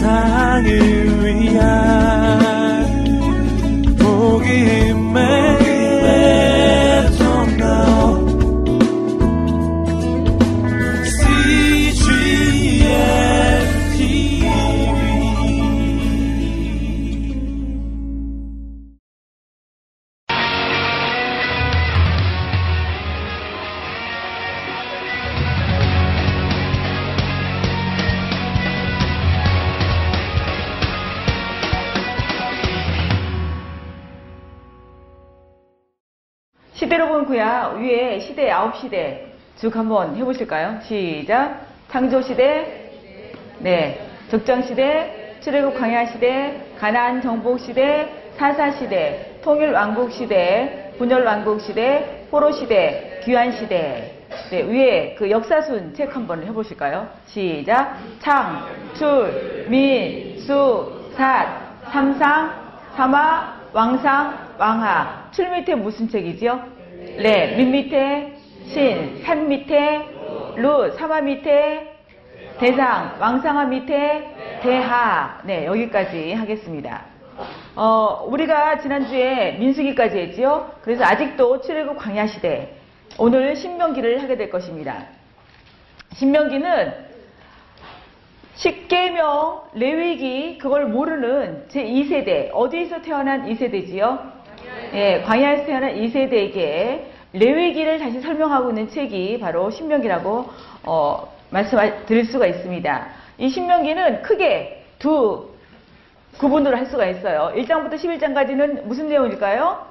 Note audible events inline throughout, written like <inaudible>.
세상을 위한 시대 쭉 한번 해보실까요? 시작. 창조 시대, 네, 적장 시대, 출애굽 광야 시대, 가나안 정복 시대, 사사 시대, 통일 왕국 시대, 분열 왕국 시대, 포로 시대, 귀환 시대. 네, 위에 그 역사순 책 한번 해보실까요? 시작. 창, 출, 민, 수, 삿, 삼상, 삼화, 왕상, 왕하. 출 밑에 무슨 책이지요? 네, 밑 밑에 신, 산 밑에 루, 사마 밑에 대상, 왕상화 밑에 대하. 네, 여기까지 하겠습니다. 어, 우리가 지난주에 민수기까지 했지요. 그래서 아직도 출애굽 광야 시대. 오늘 신명기를 하게 될 것입니다. 신명기는 십계명, 레위기 그걸 모르는 제 2세대 어디에서 태어난 2세대지요? 예, 광야에서 태어난 2세대에게 레위기를 다시 설명하고 있는 책이 바로 신명기라고 어, 말씀 드릴 수가 있습니다. 이 신명기는 크게 두 구분으로 할 수가 있어요. 1장부터 11장까지는 무슨 내용일까요?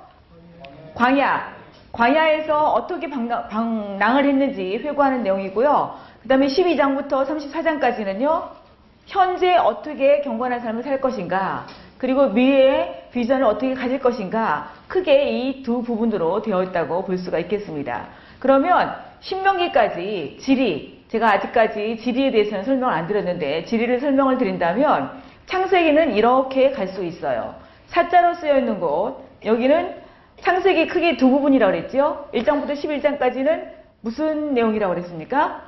광야. 광야에서 어떻게 방랑 을 했는지 회고하는 내용이고요. 그 다음에 12장부터 34장까지는요. 현재 어떻게 경건한 삶을 살 것인가 그리고 미래의 비전을 어떻게 가질 것인가 크게 이 두 부분으로 되어 있다고 볼 수가 있겠습니다. 그러면 신명기까지 지리 제가 아직까지 지리에 대해서는 설명을 안 드렸는데 지리를 설명을 드린다면 창세기는 이렇게 갈 수 있어요. 사자로 쓰여 있는 곳 여기는 창세기 크게 두 부분이라고 그랬죠. 1장부터 11장까지는 무슨 내용이라고 그랬습니까?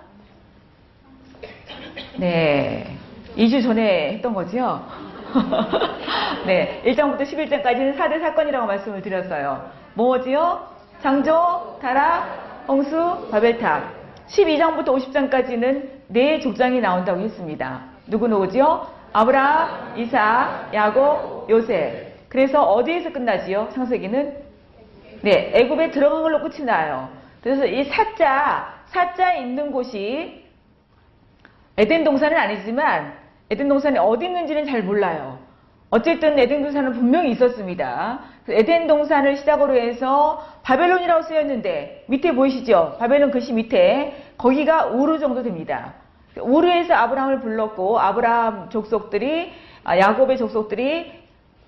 네. 2주 전에 했던 거죠. <laughs> 네, 1장부터 11장까지는 4대 사건이라고 말씀을 드렸어요. 뭐지요? 창조, 타락, 홍수, 바벨탑. 12장부터 50장까지는 네 족장이 나온다고 했습니다. 누구 누구지요? 아브라함, 이사, 야곱, 요셉. 그래서 어디에서 끝나지요? 창세기는? 네, 애굽에 들어간 걸로 끝이 나요. 그래서 이 사자, 사자에 있는 곳이 에덴 동산은 아니지만 에덴 동산이 어디 있는지는 잘 몰라요. 어쨌든 에덴 동산은 분명히 있었습니다. 에덴 동산을 시작으로 해서 바벨론이라고 쓰였는데 밑에 보이시죠? 바벨론 글씨 밑에 거기가 우르 정도 됩니다. 우르에서 아브라함을 불렀고 아브라함 족속들이 아, 야곱의 족속들이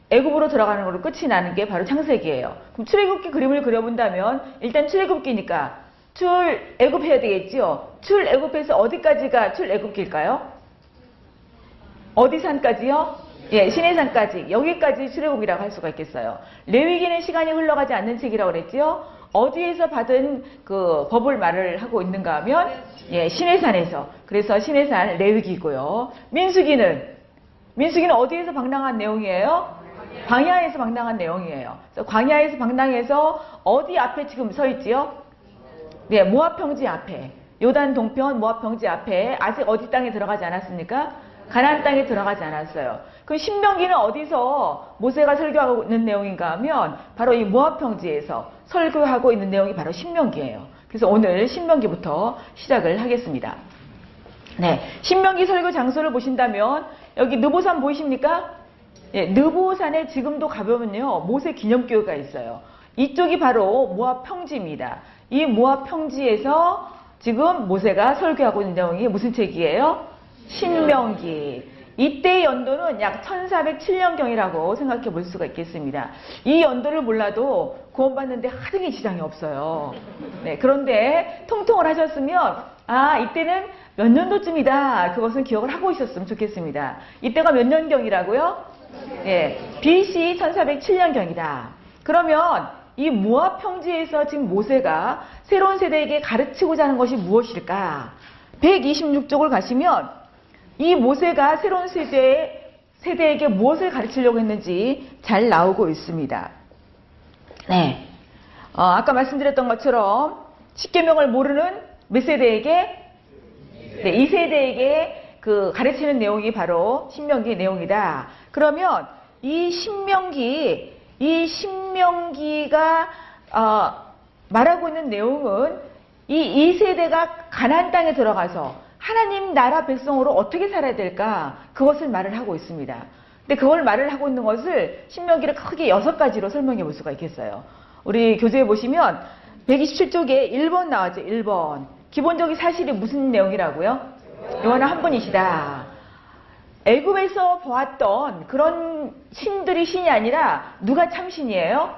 애굽으로 들어가는 걸로 끝이 나는 게 바로 창세기예요. 그럼 출애굽기 그림을 그려본다면 일단 출애굽기니까 출애굽 해야 되겠지요. 출애굽에서 어디까지가 출애굽기일까요? 어디 산까지요? 예, 신해산까지 여기까지 출애굽이라고 할 수가 있겠어요. 레위기는 시간이 흘러가지 않는 책이라고 그랬지요. 어디에서 받은 그 법을 말을 하고 있는가 하면 예, 신해산에서 그래서 신해산 레위기고요. 민수기는 민수기는 어디에서 방랑한 내용이에요? 광야에서 방랑한 내용이에요. 광야에서 방랑해서 어디 앞에 지금 서 있지요? 네, 모압 평지 앞에 요단 동편 모압 평지 앞에 아직 어디 땅에 들어가지 않았습니까? 가나안 땅에 들어가지 않았어요. 그 신명기는 어디서 모세가 설교하고 있는 내용인가 하면 바로 이 모압 평지에서 설교하고 있는 내용이 바로 신명기예요. 그래서 오늘 신명기부터 시작을 하겠습니다. 네, 신명기 설교 장소를 보신다면 여기 느보산 보이십니까? 예, 느보산에 지금도 가보면요 모세 기념교회가 있어요. 이쪽이 바로 모압 평지입니다. 이 모압 평지에서 지금 모세가 설교하고 있는 내용이 무슨 책이에요? 신명기. 이때 연도는 약 1407년경이라고 생각해 볼 수가 있겠습니다. 이 연도를 몰라도 구원받는데 하등의 지장이 없어요. 네, 그런데 통통을 하셨으면 아 이때는 몇 년도쯤이다 그것은 기억을 하고 있었으면 좋겠습니다. 이때가 몇 년경이라고요? 예, BC 1407년경이다. 그러면 이 모압 평지에서 지금 모세가 새로운 세대에게 가르치고자 하는 것이 무엇일까? 126쪽을 가시면 이 모세가 새로운 세대에 세대에게 무엇을 가르치려고 했는지 잘 나오고 있습니다. 네. 어, 아까 말씀드렸던 것처럼 십계명을 모르는 몇 세대에게 네, 이 세대에게 그 가르치는 내용이 바로 신명기 내용이다. 그러면 이 신명기 이 신명기가 어, 말하고 있는 내용은 이 2세대가 가나안 땅에 들어가서 하나님 나라 백성으로 어떻게 살아야 될까 그것을 말을 하고 있습니다. 근데 그걸 말을 하고 있는 것을 신명기를 크게 여섯 가지로 설명해 볼 수가 있겠어요. 우리 교재에 보시면 127쪽에 1번 나왔죠. 1번. 기본적인 사실이 무슨 내용이라고요? 여호와는 한 분이시다. 애굽에서 보았던 그런 신들이 신이 아니라 누가 참신이에요?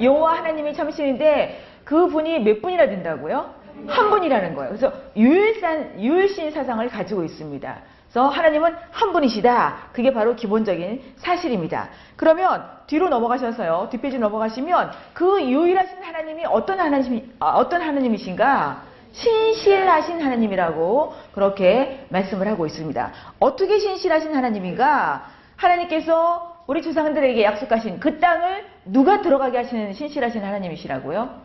여호와 하나님이 참신인데 그 분이 몇 분이나 된다고요? 한 분이라는 거예요. 그래서 유일산 유일신 사상을 가지고 있습니다. 그래서 하나님은 한 분이시다. 그게 바로 기본적인 사실입니다. 그러면 뒤로 넘어가셔서요. 뒷페이지 넘어가시면 그 유일하신 하나님이 어떤 하나님 아, 어떤 하나님이신가? 신실하신 하나님이라고 그렇게 말씀을 하고 있습니다. 어떻게 신실하신 하나님인가? 하나님께서 우리 조상들에게 약속하신 그 땅을 누가 들어가게 하시는 신실하신 하나님이시라고요?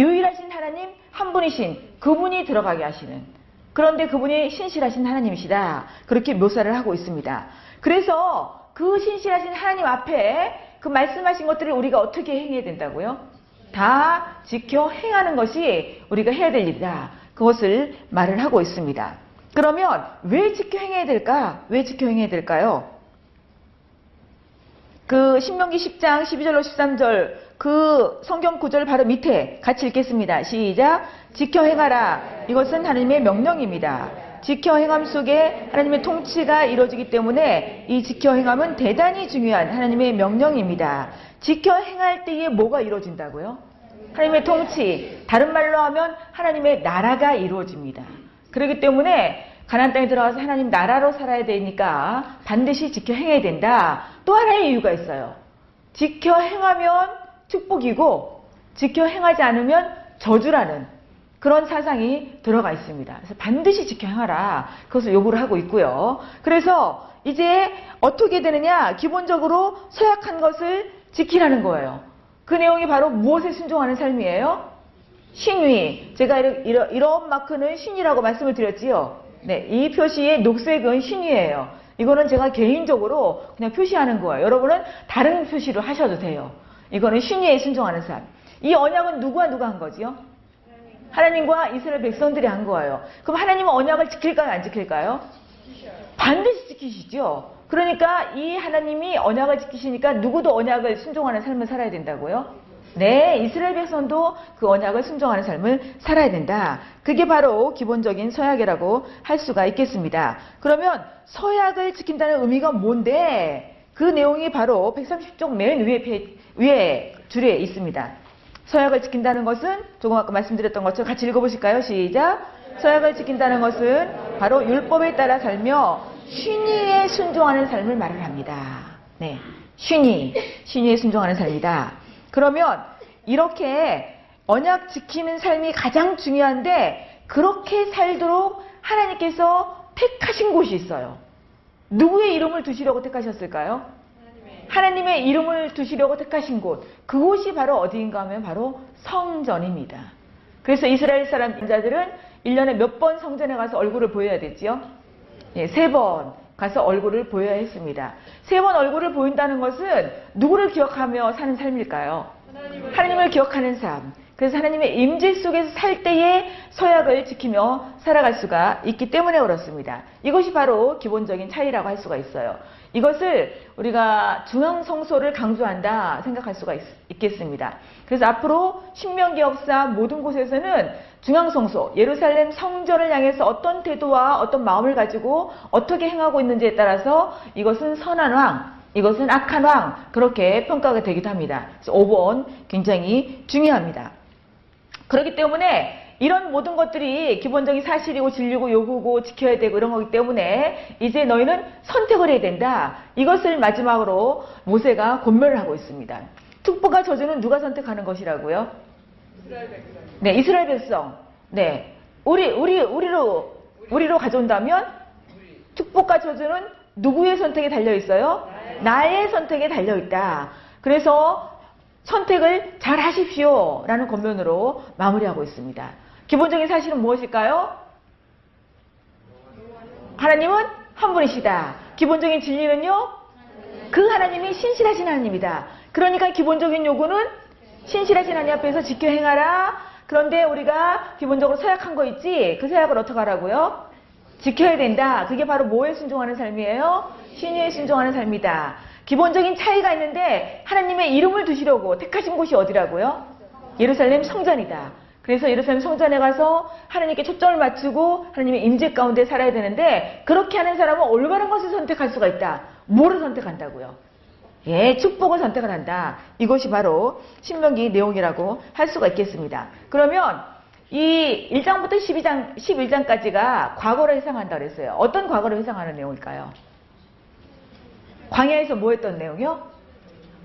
유일하신 하나님 한 분이신 그분이 들어가게 하시는 그런데 그분이 신실하신 하나님이시다. 그렇게 묘사를 하고 있습니다. 그래서 그 신실하신 하나님 앞에 그 말씀하신 것들을 우리가 어떻게 행해야 된다고요? 다 지켜 행하는 것이 우리가 해야 될 일이다. 그것을 말을 하고 있습니다. 그러면 왜 지켜 행해야 될까? 왜 지켜 행해야 될까요? 그 신명기 10장 12절로 13절 그 성경 구절 바로 밑에 같이 읽겠습니다. 시작. 지켜 행하라. 이것은 하나님의 명령입니다. 지켜 행함 속에 하나님의 통치가 이루어지기 때문에 이 지켜 행함은 대단히 중요한 하나님의 명령입니다. 지켜 행할 때에 뭐가 이루어진다고요? 하나님의 통치. 다른 말로 하면 하나님의 나라가 이루어집니다. 그렇기 때문에 가나안 땅에 들어가서 하나님 나라로 살아야 되니까 반드시 지켜 행해야 된다. 또 하나의 이유가 있어요. 지켜 행하면 축복이고 지켜 행하지 않으면 저주라는 그런 사상이 들어가 있습니다. 그래서 반드시 지켜 행하라. 그것을 요구를 하고 있고요. 그래서 이제 어떻게 되느냐? 기본적으로 서약한 것을 지키라는 거예요. 그 내용이 바로 무엇에 순종하는 삶이에요? 신위. 제가 이런, 이런, 마크는 신이라고 말씀을 드렸지요. 네, 이 표시의 녹색은 신이에요. 이거는 제가 개인적으로 그냥 표시하는 거예요. 여러분은 다른 표시로 하셔도 돼요. 이거는 신위에 순종하는 삶. 이 언약은 누구와 누가 한 거지요? 하나님과 이스라엘 백성들이 한 거예요. 그럼 하나님은 언약을 지킬까요? 안 지킬까요? 반드시 지키시죠. 그러니까 이 하나님이 언약을 지키시니까 누구도 언약을 순종하는 삶을 살아야 된다고요? 네, 이스라엘 백성도 그 언약을 순종하는 삶을 살아야 된다. 그게 바로 기본적인 서약이라고 할 수가 있겠습니다. 그러면 서약을 지킨다는 의미가 뭔데? 그 내용이 바로 130쪽 맨 위에, 위에 줄에 있습니다. 서약을 지킨다는 것은 조금 아까 말씀드렸던 것처럼 같이 읽어보실까요? 시작. 서약을 지킨다는 것은 바로 율법에 따라 살며 신의에 순종하는 삶을 말을 합니다. 네. 신의, 신의에 순종하는 삶이다. 그러면 이렇게 언약 지키는 삶이 가장 중요한데 그렇게 살도록 하나님께서 택하신 곳이 있어요. 누구의 이름을 두시려고 택하셨을까요? 하나님의 이름을 두시려고 택하신 곳. 그곳이 바로 어디인가 하면 바로 성전입니다. 그래서 이스라엘 사람 인자들은 1년에 몇 번 성전에 가서 얼굴을 보여야 되지요? 예, 세 번 가서 얼굴을 보여야 했습니다. 세 번 얼굴을 보인다는 것은 누구를 기억하며 사는 삶일까요? 하나님을, 하나님을 기억하는 삶. 그래서 하나님의 임재 속에서 살 때에 서약을 지키며 살아갈 수가 있기 때문에 그렇습니다. 이것이 바로 기본적인 차이라고 할 수가 있어요. 이것을 우리가 중앙 성소를 강조한다 생각할 수가 있, 겠습니다 그래서 앞으로 신명기 역사 모든 곳에서는 중앙 성소, 예루살렘 성전을 향해서 어떤 태도와 어떤 마음을 가지고 어떻게 행하고 있는지에 따라서 이것은 선한 왕, 이것은 악한 왕 그렇게 평가가 되기도 합니다. 그래서 5번 굉장히 중요합니다. 그렇기 때문에 이런 모든 것들이 기본적인 사실이고 진리고 요구고 지켜야 되고 이런 거기 때문에 이제 너희는 선택을 해야 된다. 이것을 마지막으로 모세가 권면을 하고 있습니다. 축복과 저주는 누가 선택하는 것이라고요? 이스라엘 백성. 네, 이스라엘 백성. 네. 우리 우리 우리로 우리로 가져온다면 축복과 저주는 누구의 선택에 달려 있어요? 나의 선택에 달려 있다. 그래서 선택을 잘 하십시오. 라는 권면으로 마무리하고 있습니다. 기본적인 사실은 무엇일까요? 하나님은 한 분이시다. 기본적인 진리는요? 그 하나님이 신실하신 하나님이다. 그러니까 기본적인 요구는 신실하신 하나님 앞에서 지켜 행하라. 그런데 우리가 기본적으로 서약한 거 있지? 그 서약을 어떻게 하라고요? 지켜야 된다. 그게 바로 뭐에 순종하는 삶이에요? 신유에 순종하는 삶이다. 기본적인 차이가 있는데 하나님의 이름을 두시려고 택하신 곳이 어디라고요? 예루살렘 성전이다. 그래서 예루살렘 성전에 가서 하나님께 초점을 맞추고 하나님의 임재 가운데 살아야 되는데 그렇게 하는 사람은 올바른 것을 선택할 수가 있다. 뭐를 선택한다고요? 예, 축복을 선택을 한다. 이것이 바로 신명기 내용이라고 할 수가 있겠습니다. 그러면 이 1장부터 12장, 11장까지가 과거를 회상한다 그랬어요. 어떤 과거를 회상하는 내용일까요? 광야에서 뭐 했던 내용이요?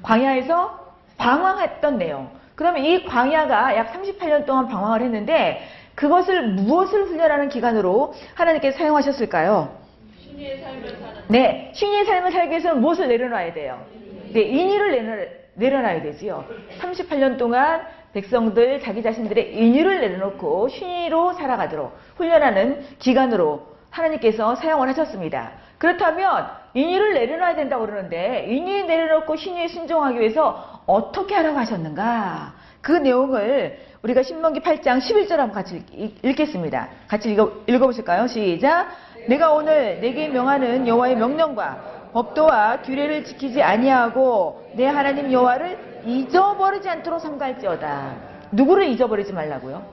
광야에서 방황했던 내용. 그러면 이 광야가 약 38년 동안 방황을 했는데 그것을 무엇을 훈련하는 기간으로 하나님께 사용하셨을까요? 신의 삶을 사는 네, 신의 삶을 살기 위해서는 무엇을 내려놔야 돼요? 네, 인의를 내려, 내려놔야 되지요. 38년 동안 백성들 자기 자신들의 인의를 내려놓고 신의로 살아가도록 훈련하는 기간으로 하나님께서 사용을 하셨습니다. 그렇다면 인의를 내려놔야 된다고 그러는데 인의 내려놓고 신의에 순종하기 위해서 어떻게 하라고 하셨는가? 그 내용을 우리가 신명기 8장 11절 한번 같이 읽- 읽겠습니다. 같이 읽어, 읽어보실까요? 시작. 내가 오늘 내게 명하는 여호와의 명령과 법도와 규례를 지키지 아니하고 내 하나님 여호와를 잊어버리지 않도록 삼갈지어다. 누구를 잊어버리지 말라고요?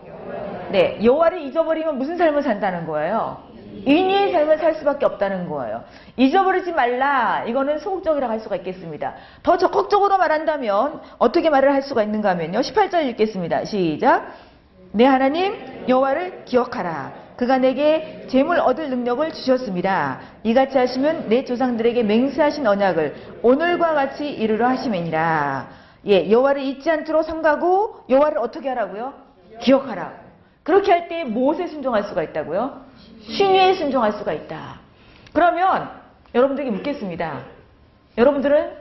네, 여호와를 잊어버리면 무슨 삶을 산다는 거예요? 인위의 삶을 살 수밖에 없다는 거예요. 잊어버리지 말라. 이거는 소극적이라고 할 수가 있겠습니다. 더 적극적으로 말한다면 어떻게 말을 할 수가 있는가 하면요. 18절 읽겠습니다. 시작. 내 하나님 여호와를 기억하라. 그가 내게 재물 얻을 능력을 주셨습니다. 이같이 하시면 내 조상들에게 맹세하신 언약을 오늘과 같이 이루려 하심이니라. 예, 여호와를 잊지 않도록 삼가고 여호와를 어떻게 하라고요? 기억하라. 그렇게 할 때 무엇에 순종할 수가 있다고요? 신유에 순종할 수가 있다. 그러면 여러분들에게 묻겠습니다. 여러분들은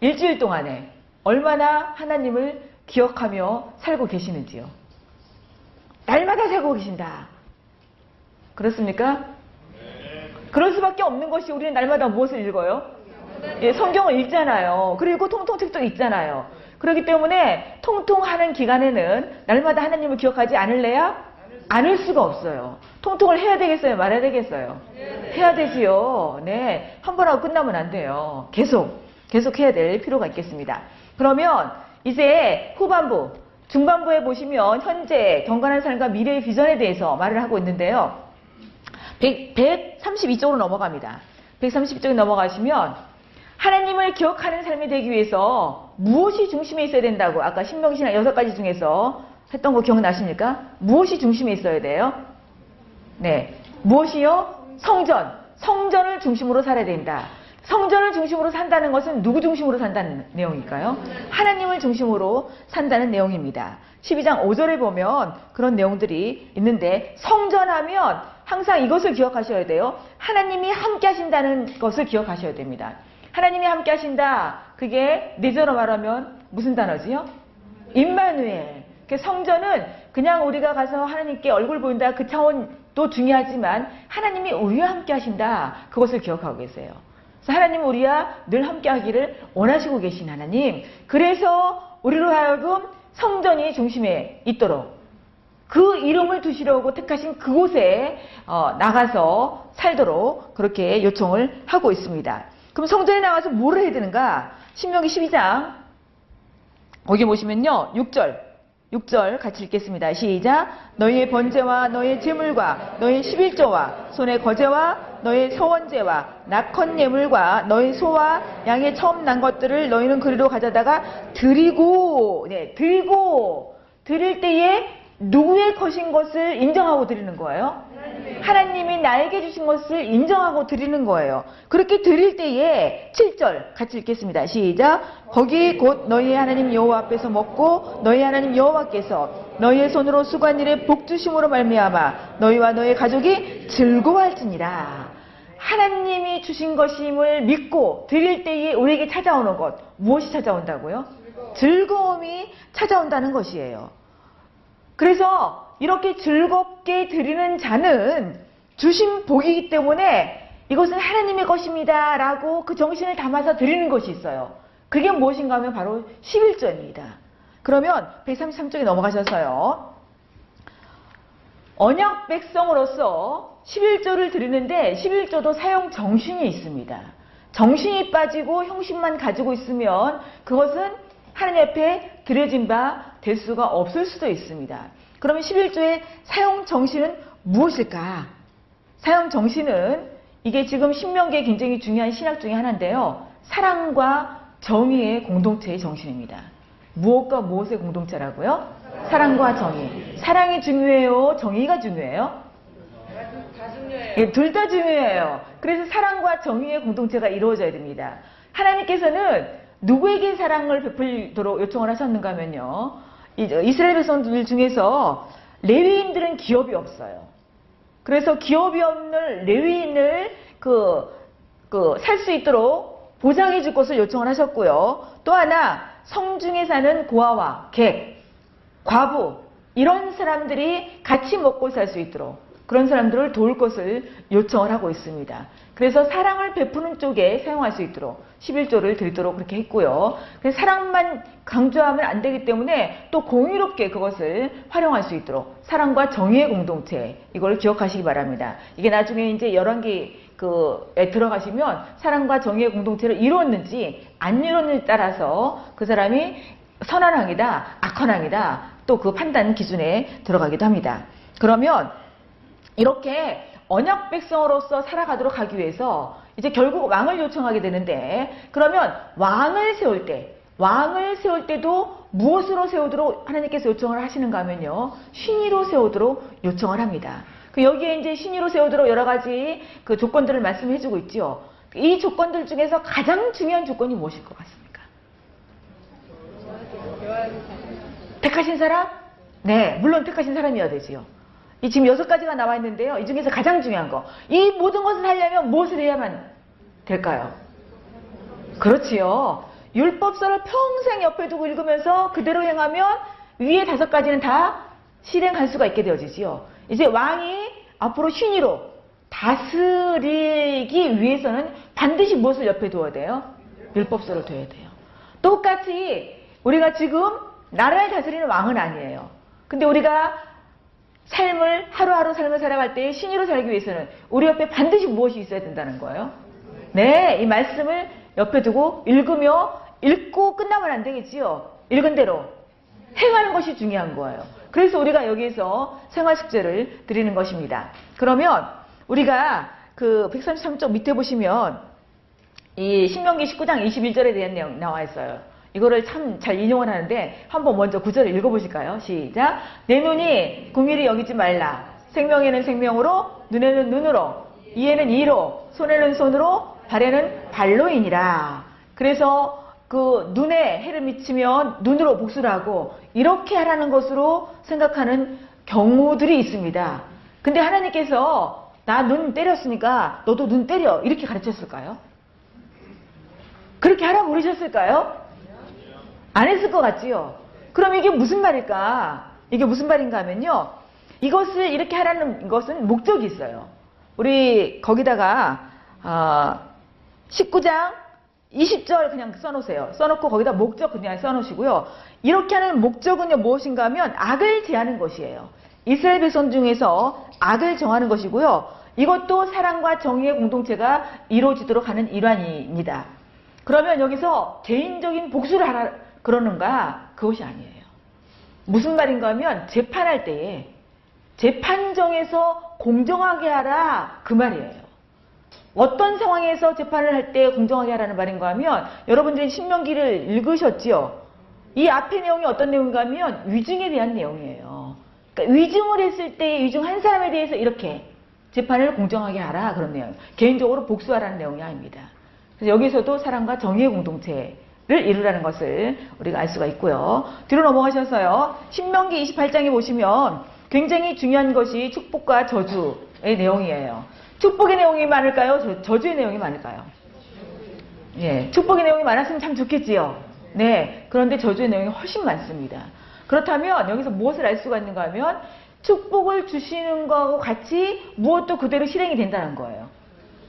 일주일 동안에 얼마나 하나님을 기억하며 살고 계시는지요? 날마다 살고 계신다. 그렇습니까? 그럴 수밖에 없는 것이 우리는 날마다 무엇을 읽어요? 예, 성경을 읽잖아요. 그리고 통통책도 읽잖아요. 그렇기 때문에 통통하는 기간에는 날마다 하나님을 기억하지 않을래야? 않을 수가 없어요. 통통을 해야 되겠어요? 말아야 되겠어요? 해야 되지요. 네. 한 번 하고 끝나면 안 돼요. 계속, 계속 해야 될 필요가 있겠습니다. 그러면 이제 후반부, 중반부에 보시면 현재 경건한 삶과 미래의 비전에 대해서 말을 하고 있는데요. 100, 132쪽으로 넘어갑니다. 132쪽에 넘어가시면 하나님을 기억하는 삶이 되기 위해서 무엇이 중심에 있어야 된다고 아까 신명신학 여섯 가지 중에서 했던 거 기억나십니까? 무엇이 중심에 있어야 돼요? 네. 무엇이요? 성전. 성전을 중심으로 살아야 된다. 성전을 중심으로 산다는 것은 누구 중심으로 산다는 내용일까요? 하나님을 중심으로 산다는 내용입니다. 12장 5절에 보면 그런 내용들이 있는데 성전하면 항상 이것을 기억하셔야 돼요. 하나님이 함께 하신다는 것을 기억하셔야 됩니다. 하나님이 함께 하신다. 그게 내절로 말하면 무슨 단어지요? 임마누엘. 그 성전은 그냥 우리가 가서 하나님께 얼굴 보인다 그 차원 도 중요하지만 하나님이 우리와 함께 하신다. 그것을 기억하고 계세요. 하나님은 우리와 늘 함께 하기를 원하시고 계신 하나님. 그래서 우리로 하여금 성전이 중심에 있도록 그 이름을 두시려고 택하신 그곳에 어, 나가서 살도록 그렇게 요청을 하고 있습니다. 그럼 성전에 나가서 뭐를 해야 되는가? 신명기 12장 거기 보시면요. 6절 6절 같이 읽겠습니다. 시작. 너희의 번제와 너희의 제물과 너희의 11조와 손의 거제와 너희의 서원제와 낙헌 예물과 너희 소와 양의 처음 난 것들을 너희는 그리로 가져다가 드리고 네, 들고 드릴 때에 누구의 것인 것을 인정하고 드리는 거예요? 하나님이 나에게 주신 것을 인정하고 드리는 거예요. 그렇게 드릴 때에 7절 같이 읽겠습니다. 시작. 거기 곧 너희의 하나님 여호와 앞에서 먹고 너희 하나님 여호와께서 너희의 손으로 수관 일에 복 주심으로 말미암아 너희와 너희 가족이 즐거워할지니라. 하나님이 주신 것임을 믿고 드릴 때에 우리에게 찾아오는 것 무엇이 찾아온다고요? 즐거움이 찾아온다는 것이에요. 그래서 이렇게 즐겁게 드리는 자는 주신 복이기 때문에 이것은 하나님의 것입니다. 라고 그 정신을 담아서 드리는 것이 있어요. 그게 무엇인가 하면 바로 11조입니다. 그러면 133쪽에 넘어가셔서요. 언약 백성으로서 11조를 드리는데 11조도 사용 정신이 있습니다. 정신이 빠지고 형식만 가지고 있으면 그것은 하나님 앞에 드려진 바 될 수가 없을 수도 있습니다. 그러면 11조의 사용 정신은 무엇일까? 사용 정신은 이게 지금 신명기에 굉장히 중요한 신학 중의 하나인데요. 사랑과 정의의 공동체의 정신입니다. 무엇과 무엇의 공동체라고요? 사랑과 정의. 사랑이 중요해요? 정의가 중요해요? 예, 둘 다 중요해요. 그래서 사랑과 정의의 공동체가 이루어져야 됩니다. 하나님께서는 누구에게 사랑을 베풀도록 요청을 하셨는가 하면요. 이스라엘 백성들 중에서 레위인들은 기업이 없어요. 그래서 기업이 없는 레위인을 그, 그, 살 수 있도록 보장해 줄 것을 요청을 하셨고요. 또 하나, 성중에 사는 고아와 객, 과부, 이런 사람들이 같이 먹고 살 수 있도록 그런 사람들을 도울 것을 요청을 하고 있습니다. 그래서 사랑을 베푸는 쪽에 사용할 수 있도록 11조를 들도록 그렇게 했고요. 사랑만 강조하면 안 되기 때문에 또 공유롭게 그것을 활용할 수 있도록 사랑과 정의의 공동체 이걸 기억하시기 바랍니다. 이게 나중에 이제 열왕기 그에 들어가시면 사랑과 정의의 공동체를 이루었는지 안 이루었는지 따라서 그 사람이 선한 왕이다, 악한 왕이다 또 그 판단 기준에 들어가기도 합니다. 그러면 이렇게 언약 백성으로서 살아가도록 하기 위해서 이제 결국 왕을 요청하게 되는데 그러면 왕을 세울 때 왕을 세울 때도 무엇으로 세우도록 하나님께서 요청을 하시는가 하면요 신의로 세우도록 요청을 합니다. 그 여기에 이제 신의로 세우도록 여러 가지 그 조건들을 말씀해 주고 있지요. 이 조건들 중에서 가장 중요한 조건이 무엇일 것 같습니까? 택하신 사람? 네, 물론 택하신 사람이어야 되지요. 이 지금 여섯 가지가 나와 있는데요. 이 중에서 가장 중요한 거. 이 모든 것을 하려면 무엇을 해야만 될까요? 그렇지요. 율법서를 평생 옆에 두고 읽으면서 그대로 행하면 위에 다섯 가지는 다 실행할 수가 있게 되어지지요. 이제 왕이 앞으로 신의로 다스리기 위해서는 반드시 무엇을 옆에 두어야 돼요? 율법서를 둬야 돼요. 똑같이 우리가 지금 나라를 다스리는 왕은 아니에요. 근데 우리가 삶을 하루하루 삶을 살아갈 때 신의로 살기 위해서는 우리 옆에 반드시 무엇이 있어야 된다는 거예요. 네, 이 말씀을 옆에 두고 읽으며 읽고 끝나면 안 되겠지요. 읽은 대로 행하는 것이 중요한 거예요. 그래서 우리가 여기에서 생활식재를 드리는 것입니다. 그러면 우리가 그 133쪽 밑에 보시면 이 신명기 19장 21절에 대한 내용 나와 있어요. 이거를 참 잘 인용을 하는데 한번 먼저 구절을 읽어보실까요? 시작. 내 눈이 궁일이 여기지 말라. 생명에는 생명으로, 눈에는 눈으로, 이에는 이로, 손에는 손으로, 발에는 발로이니라. 그래서 그 눈에 해를 미치면 눈으로 복수를 하고 이렇게 하라는 것으로 생각하는 경우들이 있습니다. 근데 하나님께서 나 눈 때렸으니까 너도 눈 때려 이렇게 가르쳤을까요? 그렇게 하라고 그러셨을까요? 안 했을 것 같지요? 그럼 이게 무슨 말일까? 이게 무슨 말인가 하면요. 이것을 이렇게 하라는 것은 목적이 있어요. 우리 거기다가 어, 19장 20절 그냥 써놓으세요. 써놓고 거기다 목적 그냥 써놓으시고요. 이렇게 하는 목적은요 무엇인가 하면 악을 제하는 것이에요. 이스라엘 백성 중에서 악을 정하는 것이고요. 이것도 사랑과 정의의 공동체가 이루어지도록 하는 일환입니다. 그러면 여기서 개인적인 복수를 하라 그러는가? 그것이 아니에요. 무슨 말인가 하면 재판할 때에 재판정에서 공정하게 하라 그 말이에요. 어떤 상황에서 재판을 할 때 공정하게 하라는 말인가 하면 여러분들이 신명기를 읽으셨지요? 이 앞의 내용이 어떤 내용인가 하면 위증에 대한 내용이에요. 그러니까 위증을 했을 때 위증 한 사람에 대해서 이렇게 재판을 공정하게 하라 그런 내용. 개인적으로 복수하라는 내용이 아닙니다. 그래서 여기서도 사랑과 정의의 공동체 를 이루라는 것을 우리가 알 수가 있고요. 뒤로 넘어가셔서요. 신명기 28장에 보시면 굉장히 중요한 것이 축복과 저주의 내용이에요. 축복의 내용이 많을까요? 저, 저주의 내용이 많을까요? 예, 축복의 내용이 많았으면 참 좋겠지요. 네, 그런데 저주의 내용이 훨씬 많습니다. 그렇다면 여기서 무엇을 알 수가 있는가 하면 축복을 주시는 거하고 같이 무엇도 그대로 실행이 된다는 거예요.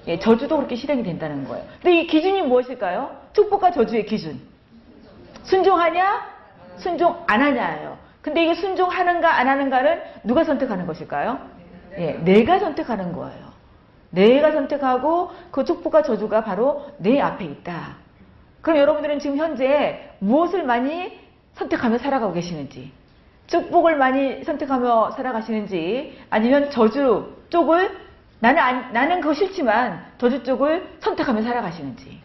예, 저주도 그렇게 실행이 된다는 거예요. 근데 이 기준이 무엇일까요? 축복과 저주의 기준. 순종하냐? 순종 안 하냐예요. 근데 이게 순종하는가 안 하는가를 누가 선택하는 것일까요? 예, 내가 선택하는 거예요. 내가 선택하고 그 축복과 저주가 바로 내 앞에 있다. 그럼 여러분들은 지금 현재 무엇을 많이 선택하며 살아가고 계시는지, 축복을 많이 선택하며 살아가시는지, 아니면 저주 쪽을 나는 안- 나는 그거 싫지만 저주 쪽을 선택하며 살아가시는지.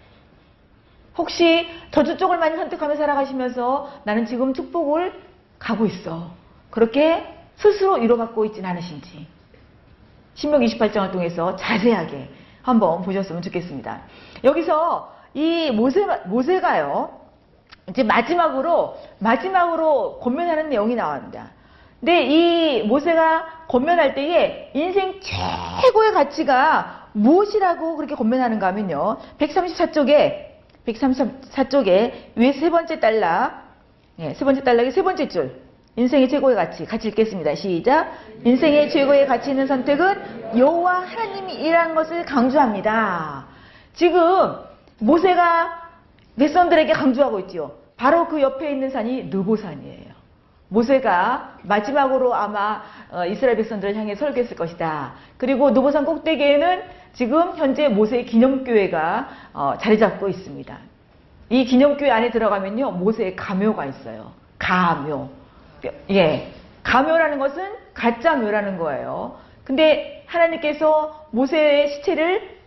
혹시 저주 쪽을 많이 선택하며 살아가시면서 나는 지금 축복을 가고 있어. 그렇게 스스로 위로받고 있진 않으신지. 신명 28장을 통해서 자세하게 한번 보셨으면 좋겠습니다. 여기서 이 모세, 모세가요, 이제 마지막으로, 마지막으로 권면하는 내용이 나옵니다. 근데 이 모세가 권면할 때에 인생 최고의 가치가 무엇이라고 그렇게 권면하는가 하면요. 134쪽에, 134쪽에 위에 세 번째 달락, 예, 세 번째 달락의 세 번째 줄. 인생의 최고의 가치. 같이 읽겠습니다. 시작. 인생의 최고의 가치 있는 선택은 여호와 하나님이 일한 것을 강조합니다. 지금 모세가 백성들에게 강조하고 있지요. 바로 그 옆에 있는 산이 느보산이에요. 모세가 마지막으로 아마 어, 이스라엘 백성들을 향해 설교했을 것이다. 그리고 느보산 꼭대기에는 지금 현재 모세의 기념교회가 어, 자리 잡고 있습니다. 이 기념교회 안에 들어가면요, 모세의 가묘가 있어요. 가묘. 예. 가묘라는 것은 가짜 묘라는 거예요. 근데 하나님께서 모세의 시체를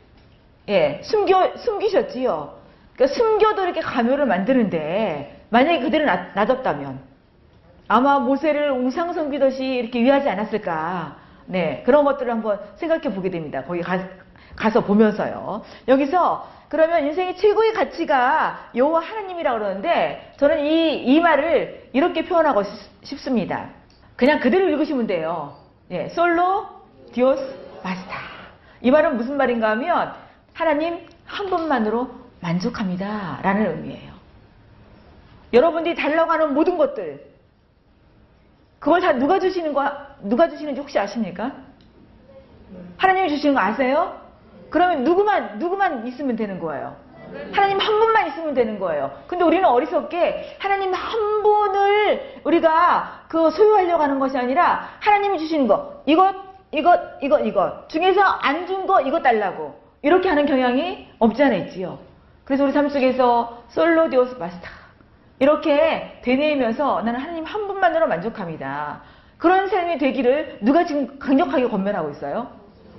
예, 숨겨, 숨기셨지요. 그러니까 숨겨도 이렇게 가묘를 만드는데, 만약에 그대로 놔, 놔뒀다면, 아마 모세를 우상 섬기듯이 이렇게 위하지 않았을까. 네, 그런 것들을 한번 생각해 보게 됩니다. 거기 가, 가서 보면서요. 여기서 그러면 인생의 최고의 가치가 여호와 하나님이라고 그러는데 저는 이, 이 말을 이렇게 표현하고 싶- 싶습니다. 그냥 그대로 읽으시면 돼요. 예, 솔로 디오스 마스타. 이 말은 무슨 말인가 하면 하나님 한 분만으로 만족합니다. 라는 의미예요. 여러분들이 달라고 하는 모든 것들 그걸 다 누가 주시는 거 누가 주시는지 혹시 아십니까? 하나님이 주시는 거 아세요? 그러면 누구만 누구만 있으면 되는 거예요. 하나님 한 분만 있으면 되는 거예요. 근데 우리는 어리석게 하나님 한 분을 우리가 그 소유하려고 하는 것이 아니라 하나님이 주시는 거 이것 이것 이것 이것 중에서 안 준 거 이것 달라고 이렇게 하는 경향이 없지 않아 있지요. 그래서 우리 삶 속에서 솔로 디오스 마스타 이렇게 되뇌이면서 나는 하나님 한 분만으로 만족합니다. 그런 삶이 되기를 누가 지금 강력하게 권면하고 있어요?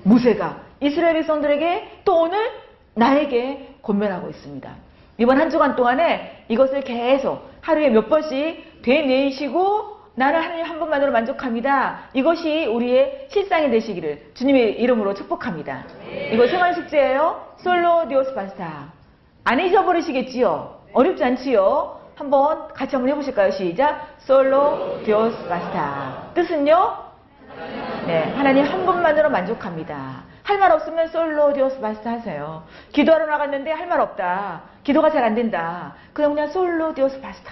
모세가 이스라엘 백성들에게 또 오늘 나에게 권면하고 있습니다. 이번 한 주간 동안에 이것을 계속 하루에 몇 번씩 되뇌이시고 나는 하나님 한 분만으로 만족합니다. 이것이 우리의 실상이 되시기를 주님의 이름으로 축복합니다. 이거 생활 숙제예요. 솔로 디오스 파스타. 안 잊어버리시겠지요? 어렵지 않지요? 한번 같이 한번 해보실까요? 시작. Solo Dios basta. 뜻은요? 네, 하나님 한 분만으로 만족합니다. 할 말 없으면 Solo Dios basta 하세요. 기도하러 나갔는데 할 말 없다. 기도가 잘 안 된다. 그럼 그냥 Solo Dios basta.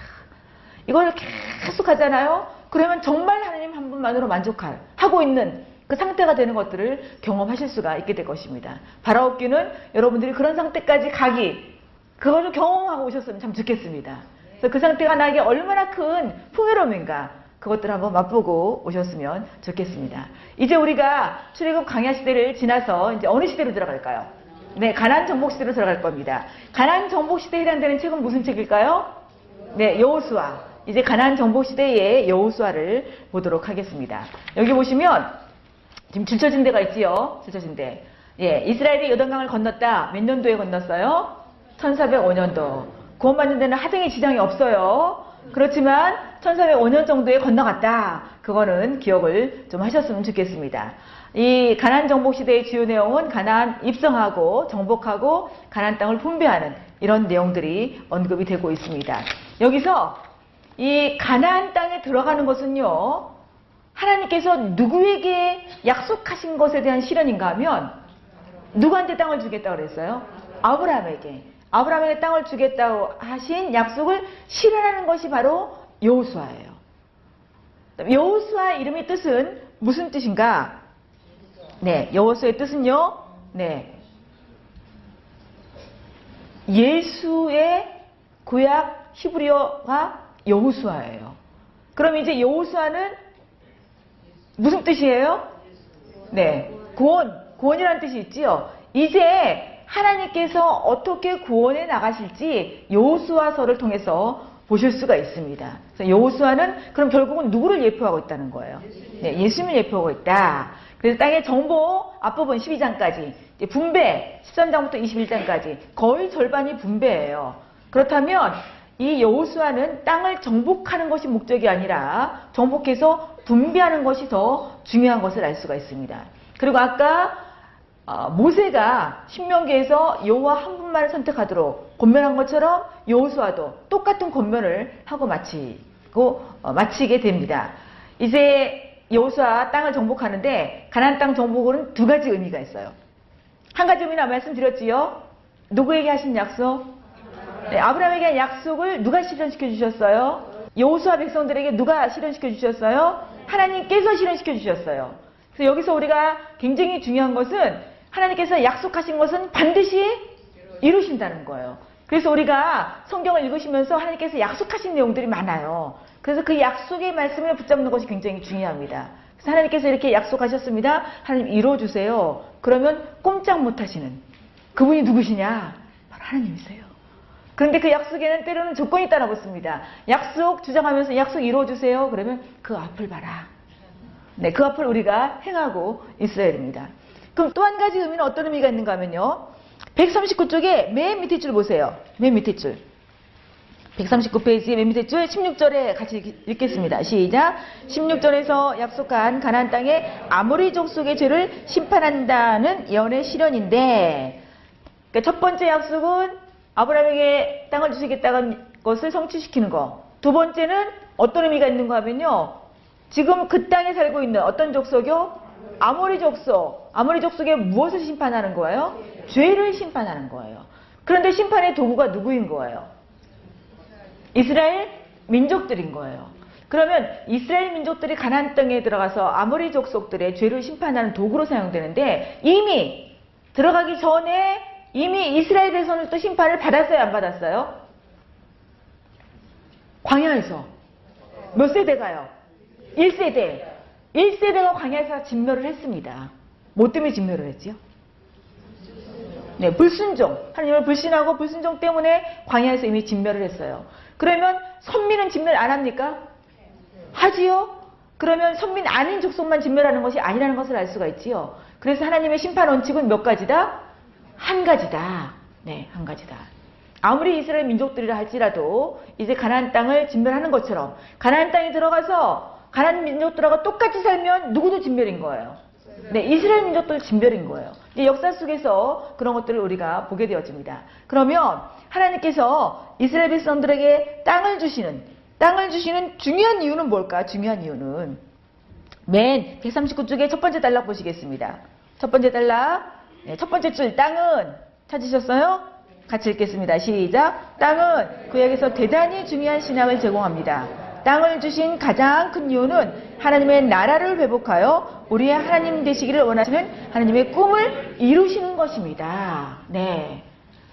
이걸 계속 하잖아요. 그러면 정말 하나님 한 분만으로 만족할 하고 있는 그 상태가 되는 것들을 경험하실 수가 있게 될 것입니다. 바라옵기는 여러분들이 그런 상태까지 가기 그거를 경험하고 오셨으면 참 좋겠습니다. 그 상태가 나에게 얼마나 큰 풍요로움인가 그것들 한번 맛보고 오셨으면 좋겠습니다. 이제 우리가 출애굽 강야 시대를 지나서 이제 어느 시대로 들어갈까요? 네, 가난 정복 시대로 들어갈 겁니다. 가난 정복 시대에 해당되는 책은 무슨 책일까요? 네, 여호수아. 이제 가난 정복 시대의 여호수아를 보도록 하겠습니다. 여기 보시면 지금 줄쳐진 데가 있지요. 줄쳐진 데. 예, 이스라엘이 요단강을 건넜다. 몇 년도에 건넜어요? 1405년도. 구원받는 데는 하등의 지장이 없어요. 그렇지만 1405년 정도에 건너갔다. 그거는 기억을 좀 하셨으면 좋겠습니다. 이 가난 정복 시대의 주요 내용은 가난 입성하고 정복하고 가난 땅을 분배하는 이런 내용들이 언급이 되고 있습니다. 여기서 이 가나안 땅에 들어가는 것은요. 하나님께서 누구에게 약속하신 것에 대한 실현인가 하면 누구한테 땅을 주겠다고 그랬어요? 아브라함에게. 아브라함에게 땅을 주겠다고 하신 약속을 실현하는 것이 바로 여호수아예요. 여호수아 이름의 뜻은 무슨 뜻인가? 네, 여호수의 뜻은요. 네. 예수의 구약 히브리어가 여호수아예요. 그럼 이제 여호수아는 무슨 뜻이에요? 네, 구원, 구원이라는 뜻이 있지요. 이제 하나님께서 어떻게 구원해 나가실지 여호수아서를 통해서 보실 수가 있습니다. 여호수아는 그럼 결국은 누구를 예표하고 있다는 거예요? 네, 예수님을 예표하고 있다. 그래서 땅의 정보 앞부분 12장까지 분배 13장부터 21장까지 거의 절반이 분배예요. 그렇다면 이 여호수아는 땅을 정복하는 것이 목적이 아니라 정복해서 분배하는 것이 더 중요한 것을 알 수가 있습니다. 그리고 아까 어, 모세가 신명기에서 여호와 한 분만을 선택하도록 권면한 것처럼 여호수아도 똑같은 권면을 하고 마치고 어, 마치게 됩니다. 이제 여호수아 땅을 정복하는데 가나안 땅 정복은 두 가지 의미가 있어요. 한 가지 의미나 말씀드렸지요. 누구에게 하신 약속? 네, 아브라함에게 한 약속을 누가 실현시켜 주셨어요? 여호수아 백성들에게 누가 실현시켜 주셨어요? 하나님께서 실현시켜 주셨어요. 그래서 여기서 우리가 굉장히 중요한 것은 하나님께서 약속하신 것은 반드시 이루신다는 거예요. 그래서 우리가 성경을 읽으시면서 하나님께서 약속하신 내용들이 많아요. 그래서 그 약속의 말씀을 붙잡는 것이 굉장히 중요합니다. 그래서 하나님께서 이렇게 약속하셨습니다. 하나님 이루어주세요. 그러면 꼼짝 못 하시는 그분이 누구시냐? 바로 하나님이세요. 그런데 그 약속에는 때로는 조건이 따라 붙습니다. 약속 주장하면서 약속 이루어주세요. 그러면 그 앞을 봐라. 네, 그 앞을 우리가 행하고 있어야 됩니다. 그럼 또 한 가지 의미는 어떤 의미가 있는가 하면요. 139쪽에 맨 밑에 줄 보세요. 맨 밑에 줄. 139페이지 맨 밑에 줄 16절에 같이 읽겠습니다. 시작. 16절에서 약속한 가나안 땅에 아모리 족속의 죄를 심판한다는 예언의 실현인데 그러니까 첫 번째 약속은 아브라함에게 땅을 주시겠다는 것을 성취시키는 거. 두 번째는 어떤 의미가 있는가 하면요. 지금 그 땅에 살고 있는 어떤 족속이요? 아모리 족속. 아모리 족속에 무엇을 심판하는 거예요? 죄를 심판하는 거예요. 그런데 심판의 도구가 누구인 거예요? 이스라엘 민족들인 거예요. 그러면 이스라엘 민족들이 가나안 땅에 들어가서 아모리 족속들의 죄를 심판하는 도구로 사용되는데 이미 들어가기 전에 이미 이스라엘 백성들도 심판을 받았어요, 안 받았어요? 광야에서 몇 세대가요? 1세대. 1세대가 광야에서 진멸을 했습니다. 뭐 때문에 진멸을 했지요? 네, 불순종. 하나님을 불신하고 불순종 때문에 광야에서 이미 진멸을 했어요. 그러면 선민은 진멸 안 합니까? 하지요? 그러면 선민 아닌 족속만 진멸하는 것이 아니라는 것을 알 수가 있지요. 그래서 하나님의 심판 원칙은 몇 가지다? 한 가지다. 네, 한 가지다. 아무리 이스라엘 민족들이라 할지라도 이제 가나안 땅을 진멸하는 것처럼 가나안 땅에 들어가서 가나안 민족들하고 똑같이 살면 누구도 진멸인 거예요. 네, 이스라엘 민족들 진멸인 거예요. 역사 속에서 그런 것들을 우리가 보게 되어집니다. 그러면 하나님께서 이스라엘 백성들에게 땅을 주시는 땅을 주시는 중요한 이유는 뭘까? 중요한 이유는 맨 139쪽에 첫 번째 단락 보시겠습니다. 첫 번째 단락 네, 첫 번째 줄 땅은 찾으셨어요? 같이 읽겠습니다. 시작. 땅은 그에게서 대단히 중요한 신앙을 제공합니다. 땅을 주신 가장 큰 이유는 하나님의 나라를 회복하여 우리의 하나님 되시기를 원하시는 하나님의 꿈을 이루시는 것입니다. 네.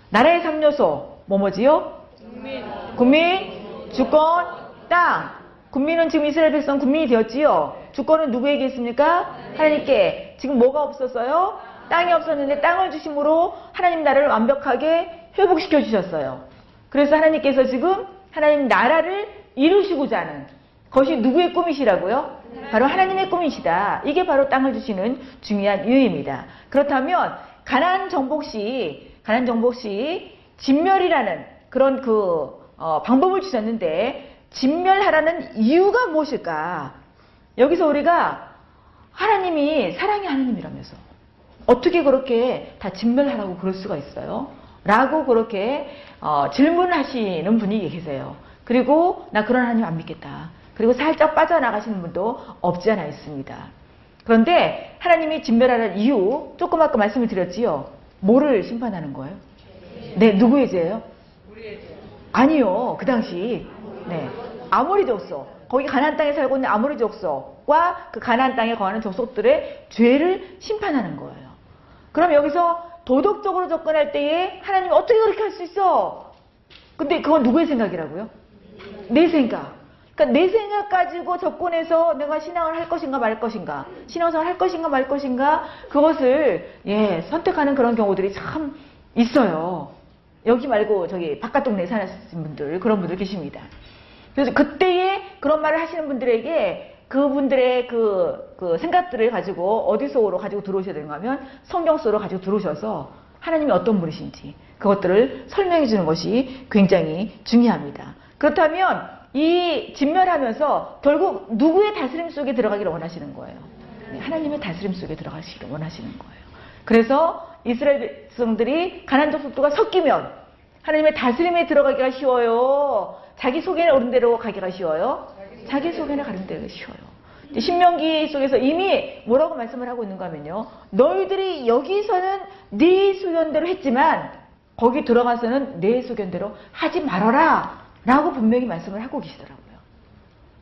나라의 3요소, 뭐뭐지요? 국민. 국민, 주권, 땅. 국민은 지금 이스라엘 백성 국민이 되었지요. 주권은 누구에게 있습니까? 하나님께. 지금 뭐가 없었어요? 땅이 없었는데 땅을 주심으로 하나님 나라를 완벽하게 회복시켜 주셨어요. 그래서 하나님께서 지금 하나님 나라를 이루시고자 하는 것이 누구의 꿈이시라고요? 바로 하나님의 꿈이시다. 이게 바로 땅을 주시는 중요한 이유입니다. 그렇다면 가난 정복 시 가난 정복 시 진멸이라는 그런 그 어, 방법을 주셨는데 진멸하라는 이유가 무엇일까? 여기서 우리가 하나님이 사랑의 하나님이라면서 어떻게 그렇게 다 진멸하라고 그럴 수가 있어요? 라고 그렇게 어, 질문하시는 분이 계세요. 그리고 나 그런 하나님 안 믿겠다. 그리고 살짝 빠져나가시는 분도 없지 않아 있습니다. 그런데 하나님이 진멸하는 이유 조금 아까 말씀을 드렸지요. 뭐를 심판하는 거예요? 네, 누구의 죄예요? 아니요. 그 당시 네. 아모리 족속. 거기 가나안 땅에 살고 있는 아모리 족속과 그 가나안 땅에 거하는 족속들의 죄를 심판하는 거예요. 그럼 여기서 도덕적으로 접근할 때에 하나님이 어떻게 그렇게 할 수 있어? 근데 그건 누구의 생각이라고요? 내 생각. 그러니까 내 생각 가지고 접근해서 내가 신앙을 할 것인가 말 것인가, 신앙생활 할 것인가 말 것인가, 그것을, 예, 선택하는 그런 경우들이 참 있어요. 여기 말고 저기 바깥 동네에 사는 분들, 그런 분들 계십니다. 그래서 그때에 그런 말을 하시는 분들에게 그분들의 그, 그 생각들을 가지고 어디서로 가지고 들어오셔야 되는가 하면 성경 속으로 가지고 들어오셔서 하나님이 어떤 분이신지 그것들을 설명해 주는 것이 굉장히 중요합니다. 그렇다면 이 진멸하면서 결국 누구의 다스림 속에 들어가기를 원하시는 거예요. 네, 하나님의 다스림 속에 들어가시기를 원하시는 거예요. 그래서 이스라엘 백성들이 가난 족속들과 섞이면 하나님의 다스림에 들어가기가 쉬워요. 자기 속에 오른 대로 가기가 쉬워요. 자기 속에나 가는 대로 쉬워요. 신명기 속에서 이미 뭐라고 말씀을 하고 있는가 하면요. 너희들이 여기서는 네 소견대로 했지만 거기 들어가서는 내 소견대로 하지 말아라 라고 분명히 말씀을 하고 계시더라고요.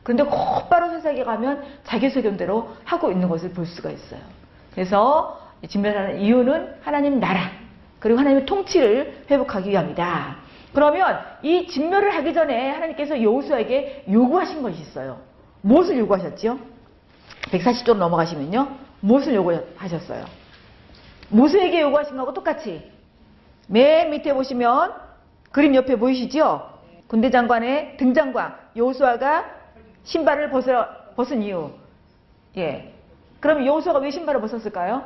그런데 곧바로 세상에 가면 자기 소견대로 하고 있는 것을 볼 수가 있어요. 그래서 진멸하는 이유는 하나님 나라 그리고 하나님의 통치를 회복하기 위함이다. 그러면 이 진멸을 하기 전에 하나님께서 여호수아에게 요구하신 것이 있어요. 무엇을 요구하셨지요? 140조 넘어가시면요. 무엇을 요구하셨어요? 모세에게 요구하신 거하고 똑같이 맨 밑에 보시면 그림 옆에 보이시죠? 군대 장관의 등장과 여호수아가 신발을 벗어, 벗은 이유. 예. 그럼 여호수아가 왜 신발을 벗었을까요?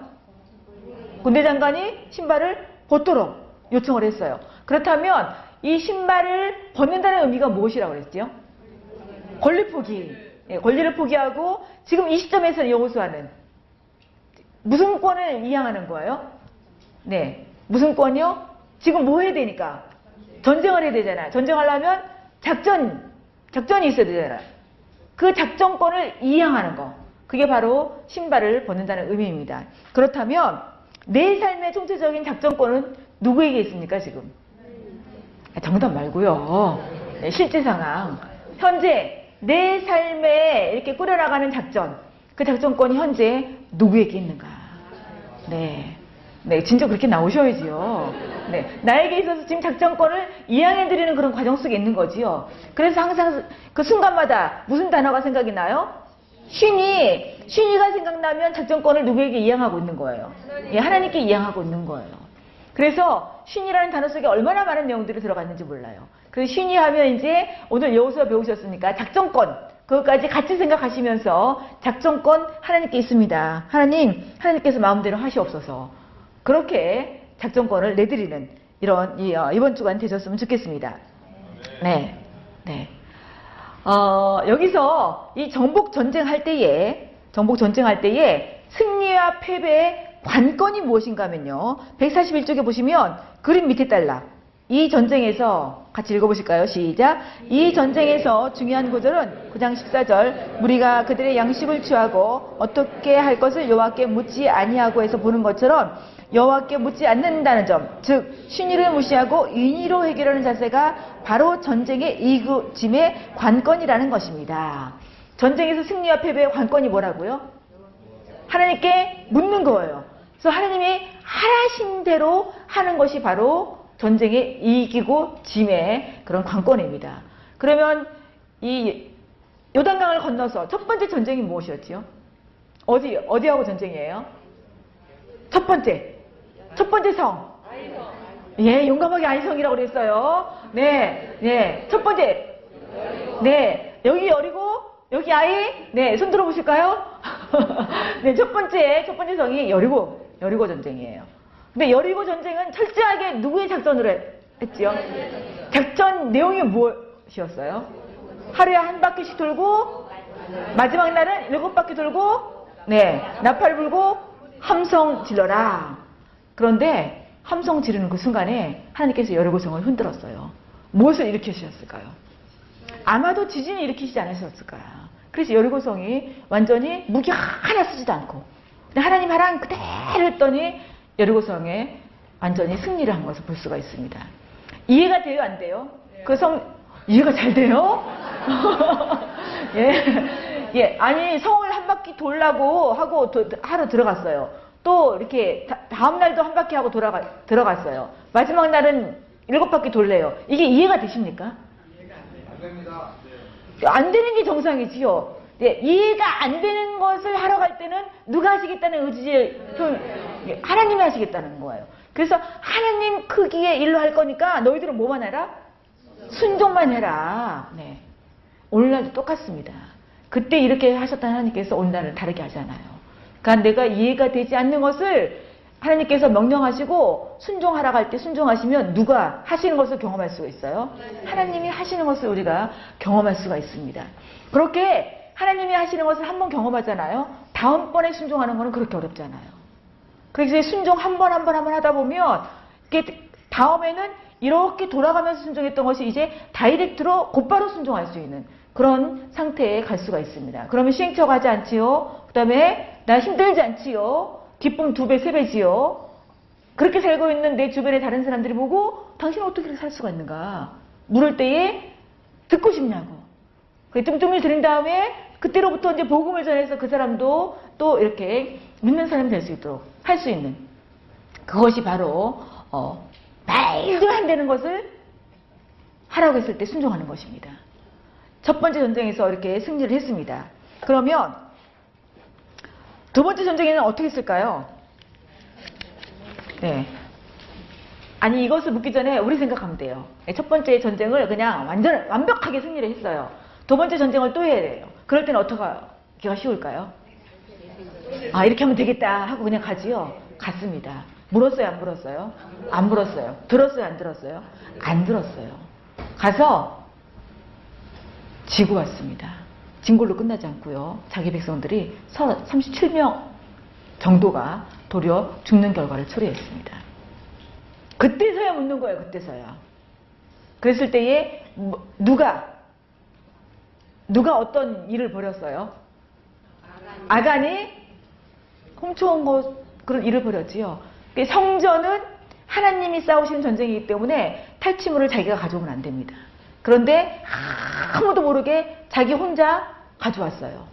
군대 장관이 신발을 벗도록 요청을 했어요. 그렇다면 이 신발을 벗는다는 의미가 무엇이라고 그랬죠? 권리 포기. 예, 권리를 포기하고 지금 이 시점에서 여호수아는 무슨 권을 이양하는 거예요? 네. 무슨 권이요? 지금 뭐 해야 되니까? 전쟁을 해야 되잖아. 전쟁하려면 작전, 작전이 있어야 되잖아. 그 작전권을 이양하는 거. 그게 바로 신발을 벗는다는 의미입니다. 그렇다면 내 삶의 총체적인 작전권은 누구에게 있습니까, 지금? 아, 정답 말고요. 네, 실제 상황. 현재 내 삶에 이렇게 꾸려나가는 작전, 그 작전권이 현재 누구에게 있는가? 네. 네, 진짜 그렇게 나오셔야지요. 네, 나에게 있어서 지금 작전권을 이양해드리는 그런 과정 속에 있는 거지요. 그래서 항상 그 순간마다 무슨 단어가 생각이 나요? 신이, 신이가 생각나면 작전권을 누구에게 이양하고 있는 거예요? 예, 하나님께 이양하고 있는 거예요. 그래서 신이라는 단어 속에 얼마나 많은 내용들이 들어갔는지 몰라요. 그 신이 하면 이제 오늘 여호수아 배우셨으니까 작전권 그것까지 같이 생각하시면서 작전권 하나님께 있습니다. 하나님 하나님께서 마음대로 하시옵소서. 그렇게 작전권을 내드리는 이런 어, 이번 주간 되셨으면 좋겠습니다. 네, 네. 어, 여기서 이 정복 전쟁할 때에 정복 전쟁할 때에 승리와 패배의 관건이 무엇인가 하면요. 141쪽에 보시면 그림 밑에 달라. 이 전쟁에서 같이 읽어보실까요? 시작. 이 전쟁에서 중요한 구절은 9장 14절 무리가 그들의 양식을 취하고 어떻게 할 것을 여호와께 묻지 아니하고 해서 보는 것처럼 여호와께 묻지 않는다는 점, 즉 신의를 무시하고 인의로 해결하는 자세가 바로 전쟁의 이구짐의 관건이라는 것입니다. 전쟁에서 승리와 패배의 관건이 뭐라고요? 하나님께 묻는 거예요. 그래서 하나님이 하신 대로 하는 것이 바로 전쟁에 이기고 짐의 그런 관건입니다. 그러면 이 요단강을 건너서 첫 번째 전쟁이 무엇이었지요? 어디 어디하고 전쟁이에요? 첫 번째 첫 번째 성. 예, 용감하게 아이성이라고 그랬어요. 네, 네. 첫 번째. 네, 여기 여리고, 여기 아이. 네, 손 들어보실까요? <laughs> 네, 첫 번째, 첫 번째 성이 여리고. 여리고 전쟁이에요. 근데 여리고 전쟁은 철저하게 누구의 작전으로 했지요? 작전 내용이 무엇이었어요? 하루에 한 바퀴씩 돌고 마지막 날은 일곱 바퀴 돌고 네 나팔 불고 함성 질러라. 그런데 함성 지르는 그 순간에 하나님께서 여리고성을 흔들었어요. 무엇을 일으키셨을까요? 아마도 지진을 일으키시지 않으셨을까요? 그래서 여리고성이 완전히 무기 하나 쓰지도 않고 하나님 하랑 그대로 했더니 여리고성에 완전히 승리를 한 것을 볼 수가 있습니다. 이해가 돼요, 안 돼요? 그 성, 이해가 잘 돼요? <laughs> 예. 예. 아니, 성을 한 바퀴 돌라고 하고 도, 하러 들어갔어요. 또 이렇게 다, 음 날도 한 바퀴 하고 돌아가, 들어갔어요. 마지막 날은 일곱 바퀴 돌래요. 이게 이해가 되십니까? 안 됩니다. 안 되는 게 정상이지요. 예, 이해가 안 되는 것을 하러 갈 때는 누가 하시겠다는 의지를 좀 예, 하나님이 하시겠다는 거예요. 그래서 하나님 크기의 일로 할 거니까 너희들은 뭐만 해라? 순종만 해라. 네. 오늘날도 똑같습니다. 그때 이렇게 하셨던 하나님께서 오늘날을 다르게 하잖아요. 그러니까 내가 이해가 되지 않는 것을 하나님께서 명령하시고 순종하라 할때 순종하시면 누가 하시는 것을 경험할 수가 있어요? 하나님이 하시는 것을 우리가 경험할 수가 있습니다. 그렇게 하나님이 하시는 것을 한번 경험하잖아요. 다음번에 순종하는 것은 그렇게 어렵잖아요. 그래서 순종 한 번 한 번 한 번 하다 보면 이게 다음에는 이렇게 돌아가면서 순종했던 것이 이제 다이렉트로 곧바로 순종할 수 있는 그런 상태에 갈 수가 있습니다. 그러면 시행처 가지 않지요. 그 다음에 나 힘들지 않지요. 기쁨 두 배, 세 배지요. 그렇게 살고 있는 내 주변의 다른 사람들이 보고 당신은 어떻게 그렇게 살 수가 있는가. 물을 때에 듣고 싶냐고. 뜸뜸을 들인 다음에 그때로부터 이제 복음을 전해서 그 사람도 또 이렇게 믿는 사람이 될 수 있도록 할 수 있는 그것이 바로 어, 말도 안 되는 것을 하라고 했을 때 순종하는 것입니다. 첫 번째 전쟁에서 이렇게 승리를 했습니다. 그러면 두 번째 전쟁에는 어떻게 했을까요? 네. 아니 이것을 묻기 전에 우리 생각하면 돼요. 네, 첫 번째 전쟁을 그냥 완전 완벽하게 승리를 했어요. 두 번째 전쟁을 또 해야 돼요. 그럴 때는 어떻게 하기가 쉬울까요? 아 이렇게 하면 되겠다 하고 그냥 가지요. 갔습니다. 물었어요 안 물었어요? 안 물었어요. 들었어요 안 들었어요? 안 들었어요. 가서 지고 왔습니다. 진골로 끝나지 않고요. 자기 백성들이 37명 정도가 도리어 죽는 결과를 초래했습니다. 그때서야 묻는 거예요. 그때서야. 그랬을 때에 뭐, 누가 누가 어떤 일을 벌였어요? 아간이 훔쳐온 것 그런 일을 벌였지요. 성전은 하나님이 싸우시는 전쟁이기 때문에 탈취물을 자기가 가져오면 안 됩니다. 그런데 아무도 모르게 자기 혼자 가져왔어요.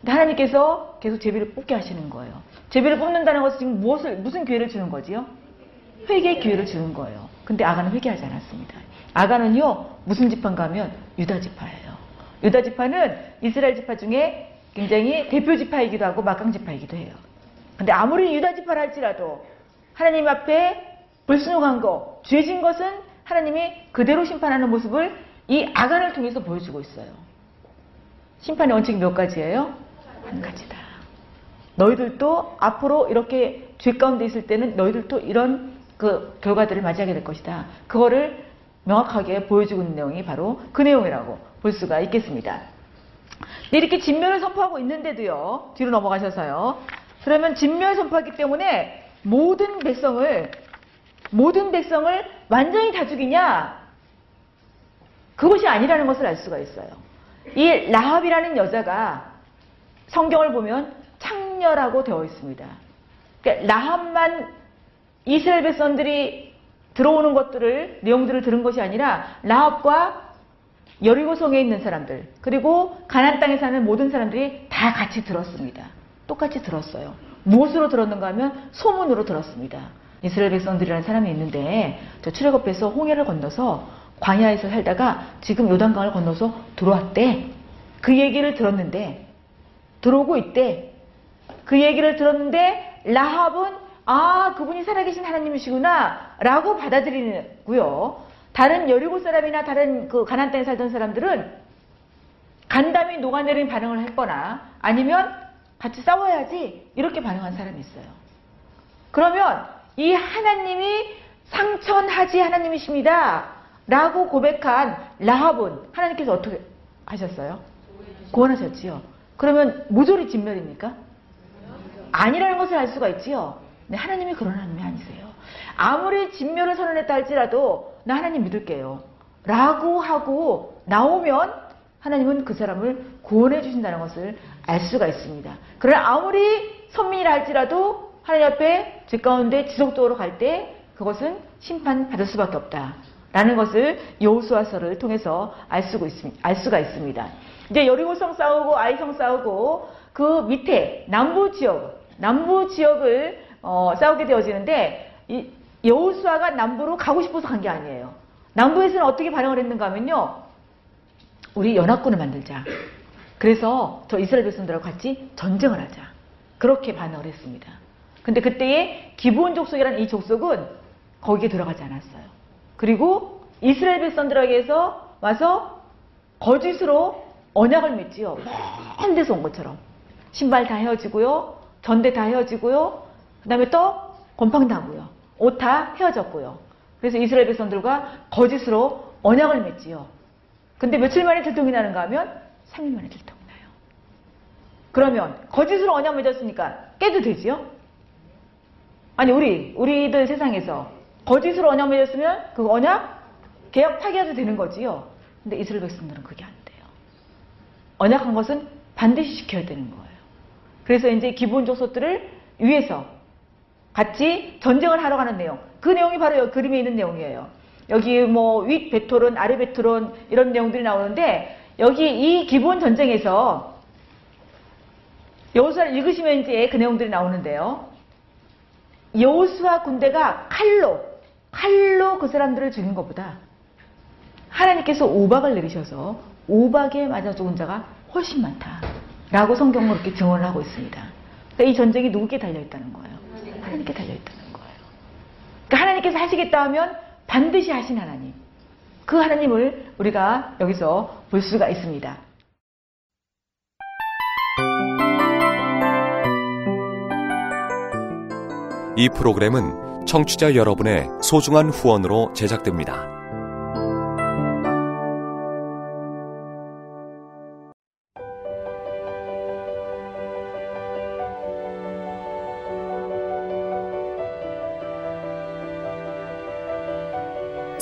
근데 하나님께서 계속 제비를 뽑게 하시는 거예요. 제비를 뽑는다는 것은 지금 무엇을 무슨 기회를 주는 거지요? 회개의 기회를 주는 거예요. 근데 아가는 회개하지 않았습니다. 아가는요 무슨 지파인가 하면 유다 지파예요. 유다 지파는 이스라엘 지파 중에 굉장히 대표 지파이기도 하고 막강 지파이기도 해요. 근데 아무리 유다 지파를 할지라도 하나님 앞에 불순종한 거, 죄진 것은 하나님이 그대로 심판하는 모습을 이 아간을 통해서 보여주고 있어요. 심판의 원칙이 몇 가지예요? 한 가지다. 너희들도 앞으로 이렇게 죄 가운데 있을 때는 너희들도 이런 그 결과들을 맞이하게 될 것이다. 그거를 명확하게 보여주고 있는 내용이 바로 그 내용이라고 볼 수가 있겠습니다. 이렇게 진멸을 선포하고 있는데도요. 뒤로 넘어가셔서요. 그러면 진멸 선포하기 때문에 모든 백성을 모든 백성을 완전히 다 죽이냐? 그것이 아니라는 것을 알 수가 있어요. 이 라합이라는 여자가 성경을 보면 창녀라고 되어 있습니다. 그러니까 라합만 이스라엘 백성들이 들어오는 것들을 내용들을 들은 것이 아니라 라합과 여리고성에 있는 사람들 그리고 가난 땅에 사는 모든 사람들이 다 같이 들었습니다. 똑같이 들었어요. 무엇으로 들었는가 하면 소문으로 들었습니다. 이스라엘 백성들이라는 사람이 있는데 저 출애굽해서 홍해를 건너서 광야에서 살다가 지금 요단강을 건너서 들어왔대. 그 얘기를 들었는데 들어오고 있대. 그 얘기를 들었는데 라합은 아 그분이 살아계신 하나님이시구나 라고 받아들이고요. 다른 여리고 사람이나 다른 그 가난 땅에 살던 사람들은 간담이 녹아내린 반응을 했거나 아니면 같이 싸워야지 이렇게 반응한 사람이 있어요. 그러면 이 하나님이 상천하지 하나님이십니다. 라고 고백한 라합은 하나님께서 어떻게 하셨어요? 구원하셨지요. 그러면 모조리 진멸입니까? 아니라는 것을 알 수가 있지요. 네, 하나님이 그런 하나님이 아니세요. 아무리 진멸을 선언했다 할지라도 나 하나님 믿을게요. 라고 하고 나오면 하나님은 그 사람을 구원해 주신다는 것을 알 수가 있습니다. 그러나 아무리 선민이라 할지라도 하나님 앞에 죄 가운데 지속적으로 갈 때 그것은 심판받을 수밖에 없다. 라는 것을 여호수아서를 통해서 알, 수가 있습니다. 알 수가 있습니다. 이제 여리고성 싸우고 아이성 싸우고 그 밑에 남부 지역, 남부 지역을 어, 싸우게 되어지는데 이 여호수아가 남부로 가고 싶어서 간 게 아니에요. 남부에서는 어떻게 반응을 했는가 하면요. 우리 연합군을 만들자. 그래서 저 이스라엘 백성들하고 같이 전쟁을 하자. 그렇게 반응을 했습니다. 근데 그때의 기본 족속이라는 이 족속은 거기에 들어가지 않았어요. 그리고 이스라엘 백성들에게서 와서 거짓으로 언약을 맺지요. 먼 데서 온 것처럼. 신발 다 헤어지고요. 전대 다 헤어지고요. 그 다음에 또 곰팡나고요. 옷다 헤어졌고요. 그래서 이스라엘 백성들과 거짓으로 언약을 맺지요. 근데 며칠 만에 들통이 나는가 하면 3일 만에 들통이 나요. 그러면 거짓으로 언약 맺었으니까 깨도 되지요? 아니 우리 우리들 세상에서 거짓으로 언약 맺었으면 그 언약 개혁 파기해도 되는 거지요. 근데 이스라엘 백성들은 그게 안 돼요. 언약한 것은 반드시 지켜야 되는 거예요. 그래서 이제 기본 조소들을 위해서 같이 전쟁을 하러 가는 내용. 그 내용이 바로 여기 그림에 있는 내용이에요. 여기 뭐 윗 베토론, 아래 베토론 이런 내용들이 나오는데 여기 이 기본 전쟁에서 여호수아를 읽으시면 이제 그 내용들이 나오는데요. 여호수아 군대가 칼로 칼로 그 사람들을 죽인 것보다 하나님께서 오박을 내리셔서 오박에 맞아 죽은 자가 훨씬 많다라고 성경으로 이렇게 증언을 하고 있습니다. 그러니까 이 전쟁이 누구께 달려 있다는 거예요? 하나님께 달려 있다는 거예요. 그러니까 하나님께서 하시겠다 하면 반드시 하신 하나님. 그 하나님을 우리가 여기서 볼 수가 있습니다. 이 프로그램은 청취자 여러분의 소중한 후원으로 제작됩니다.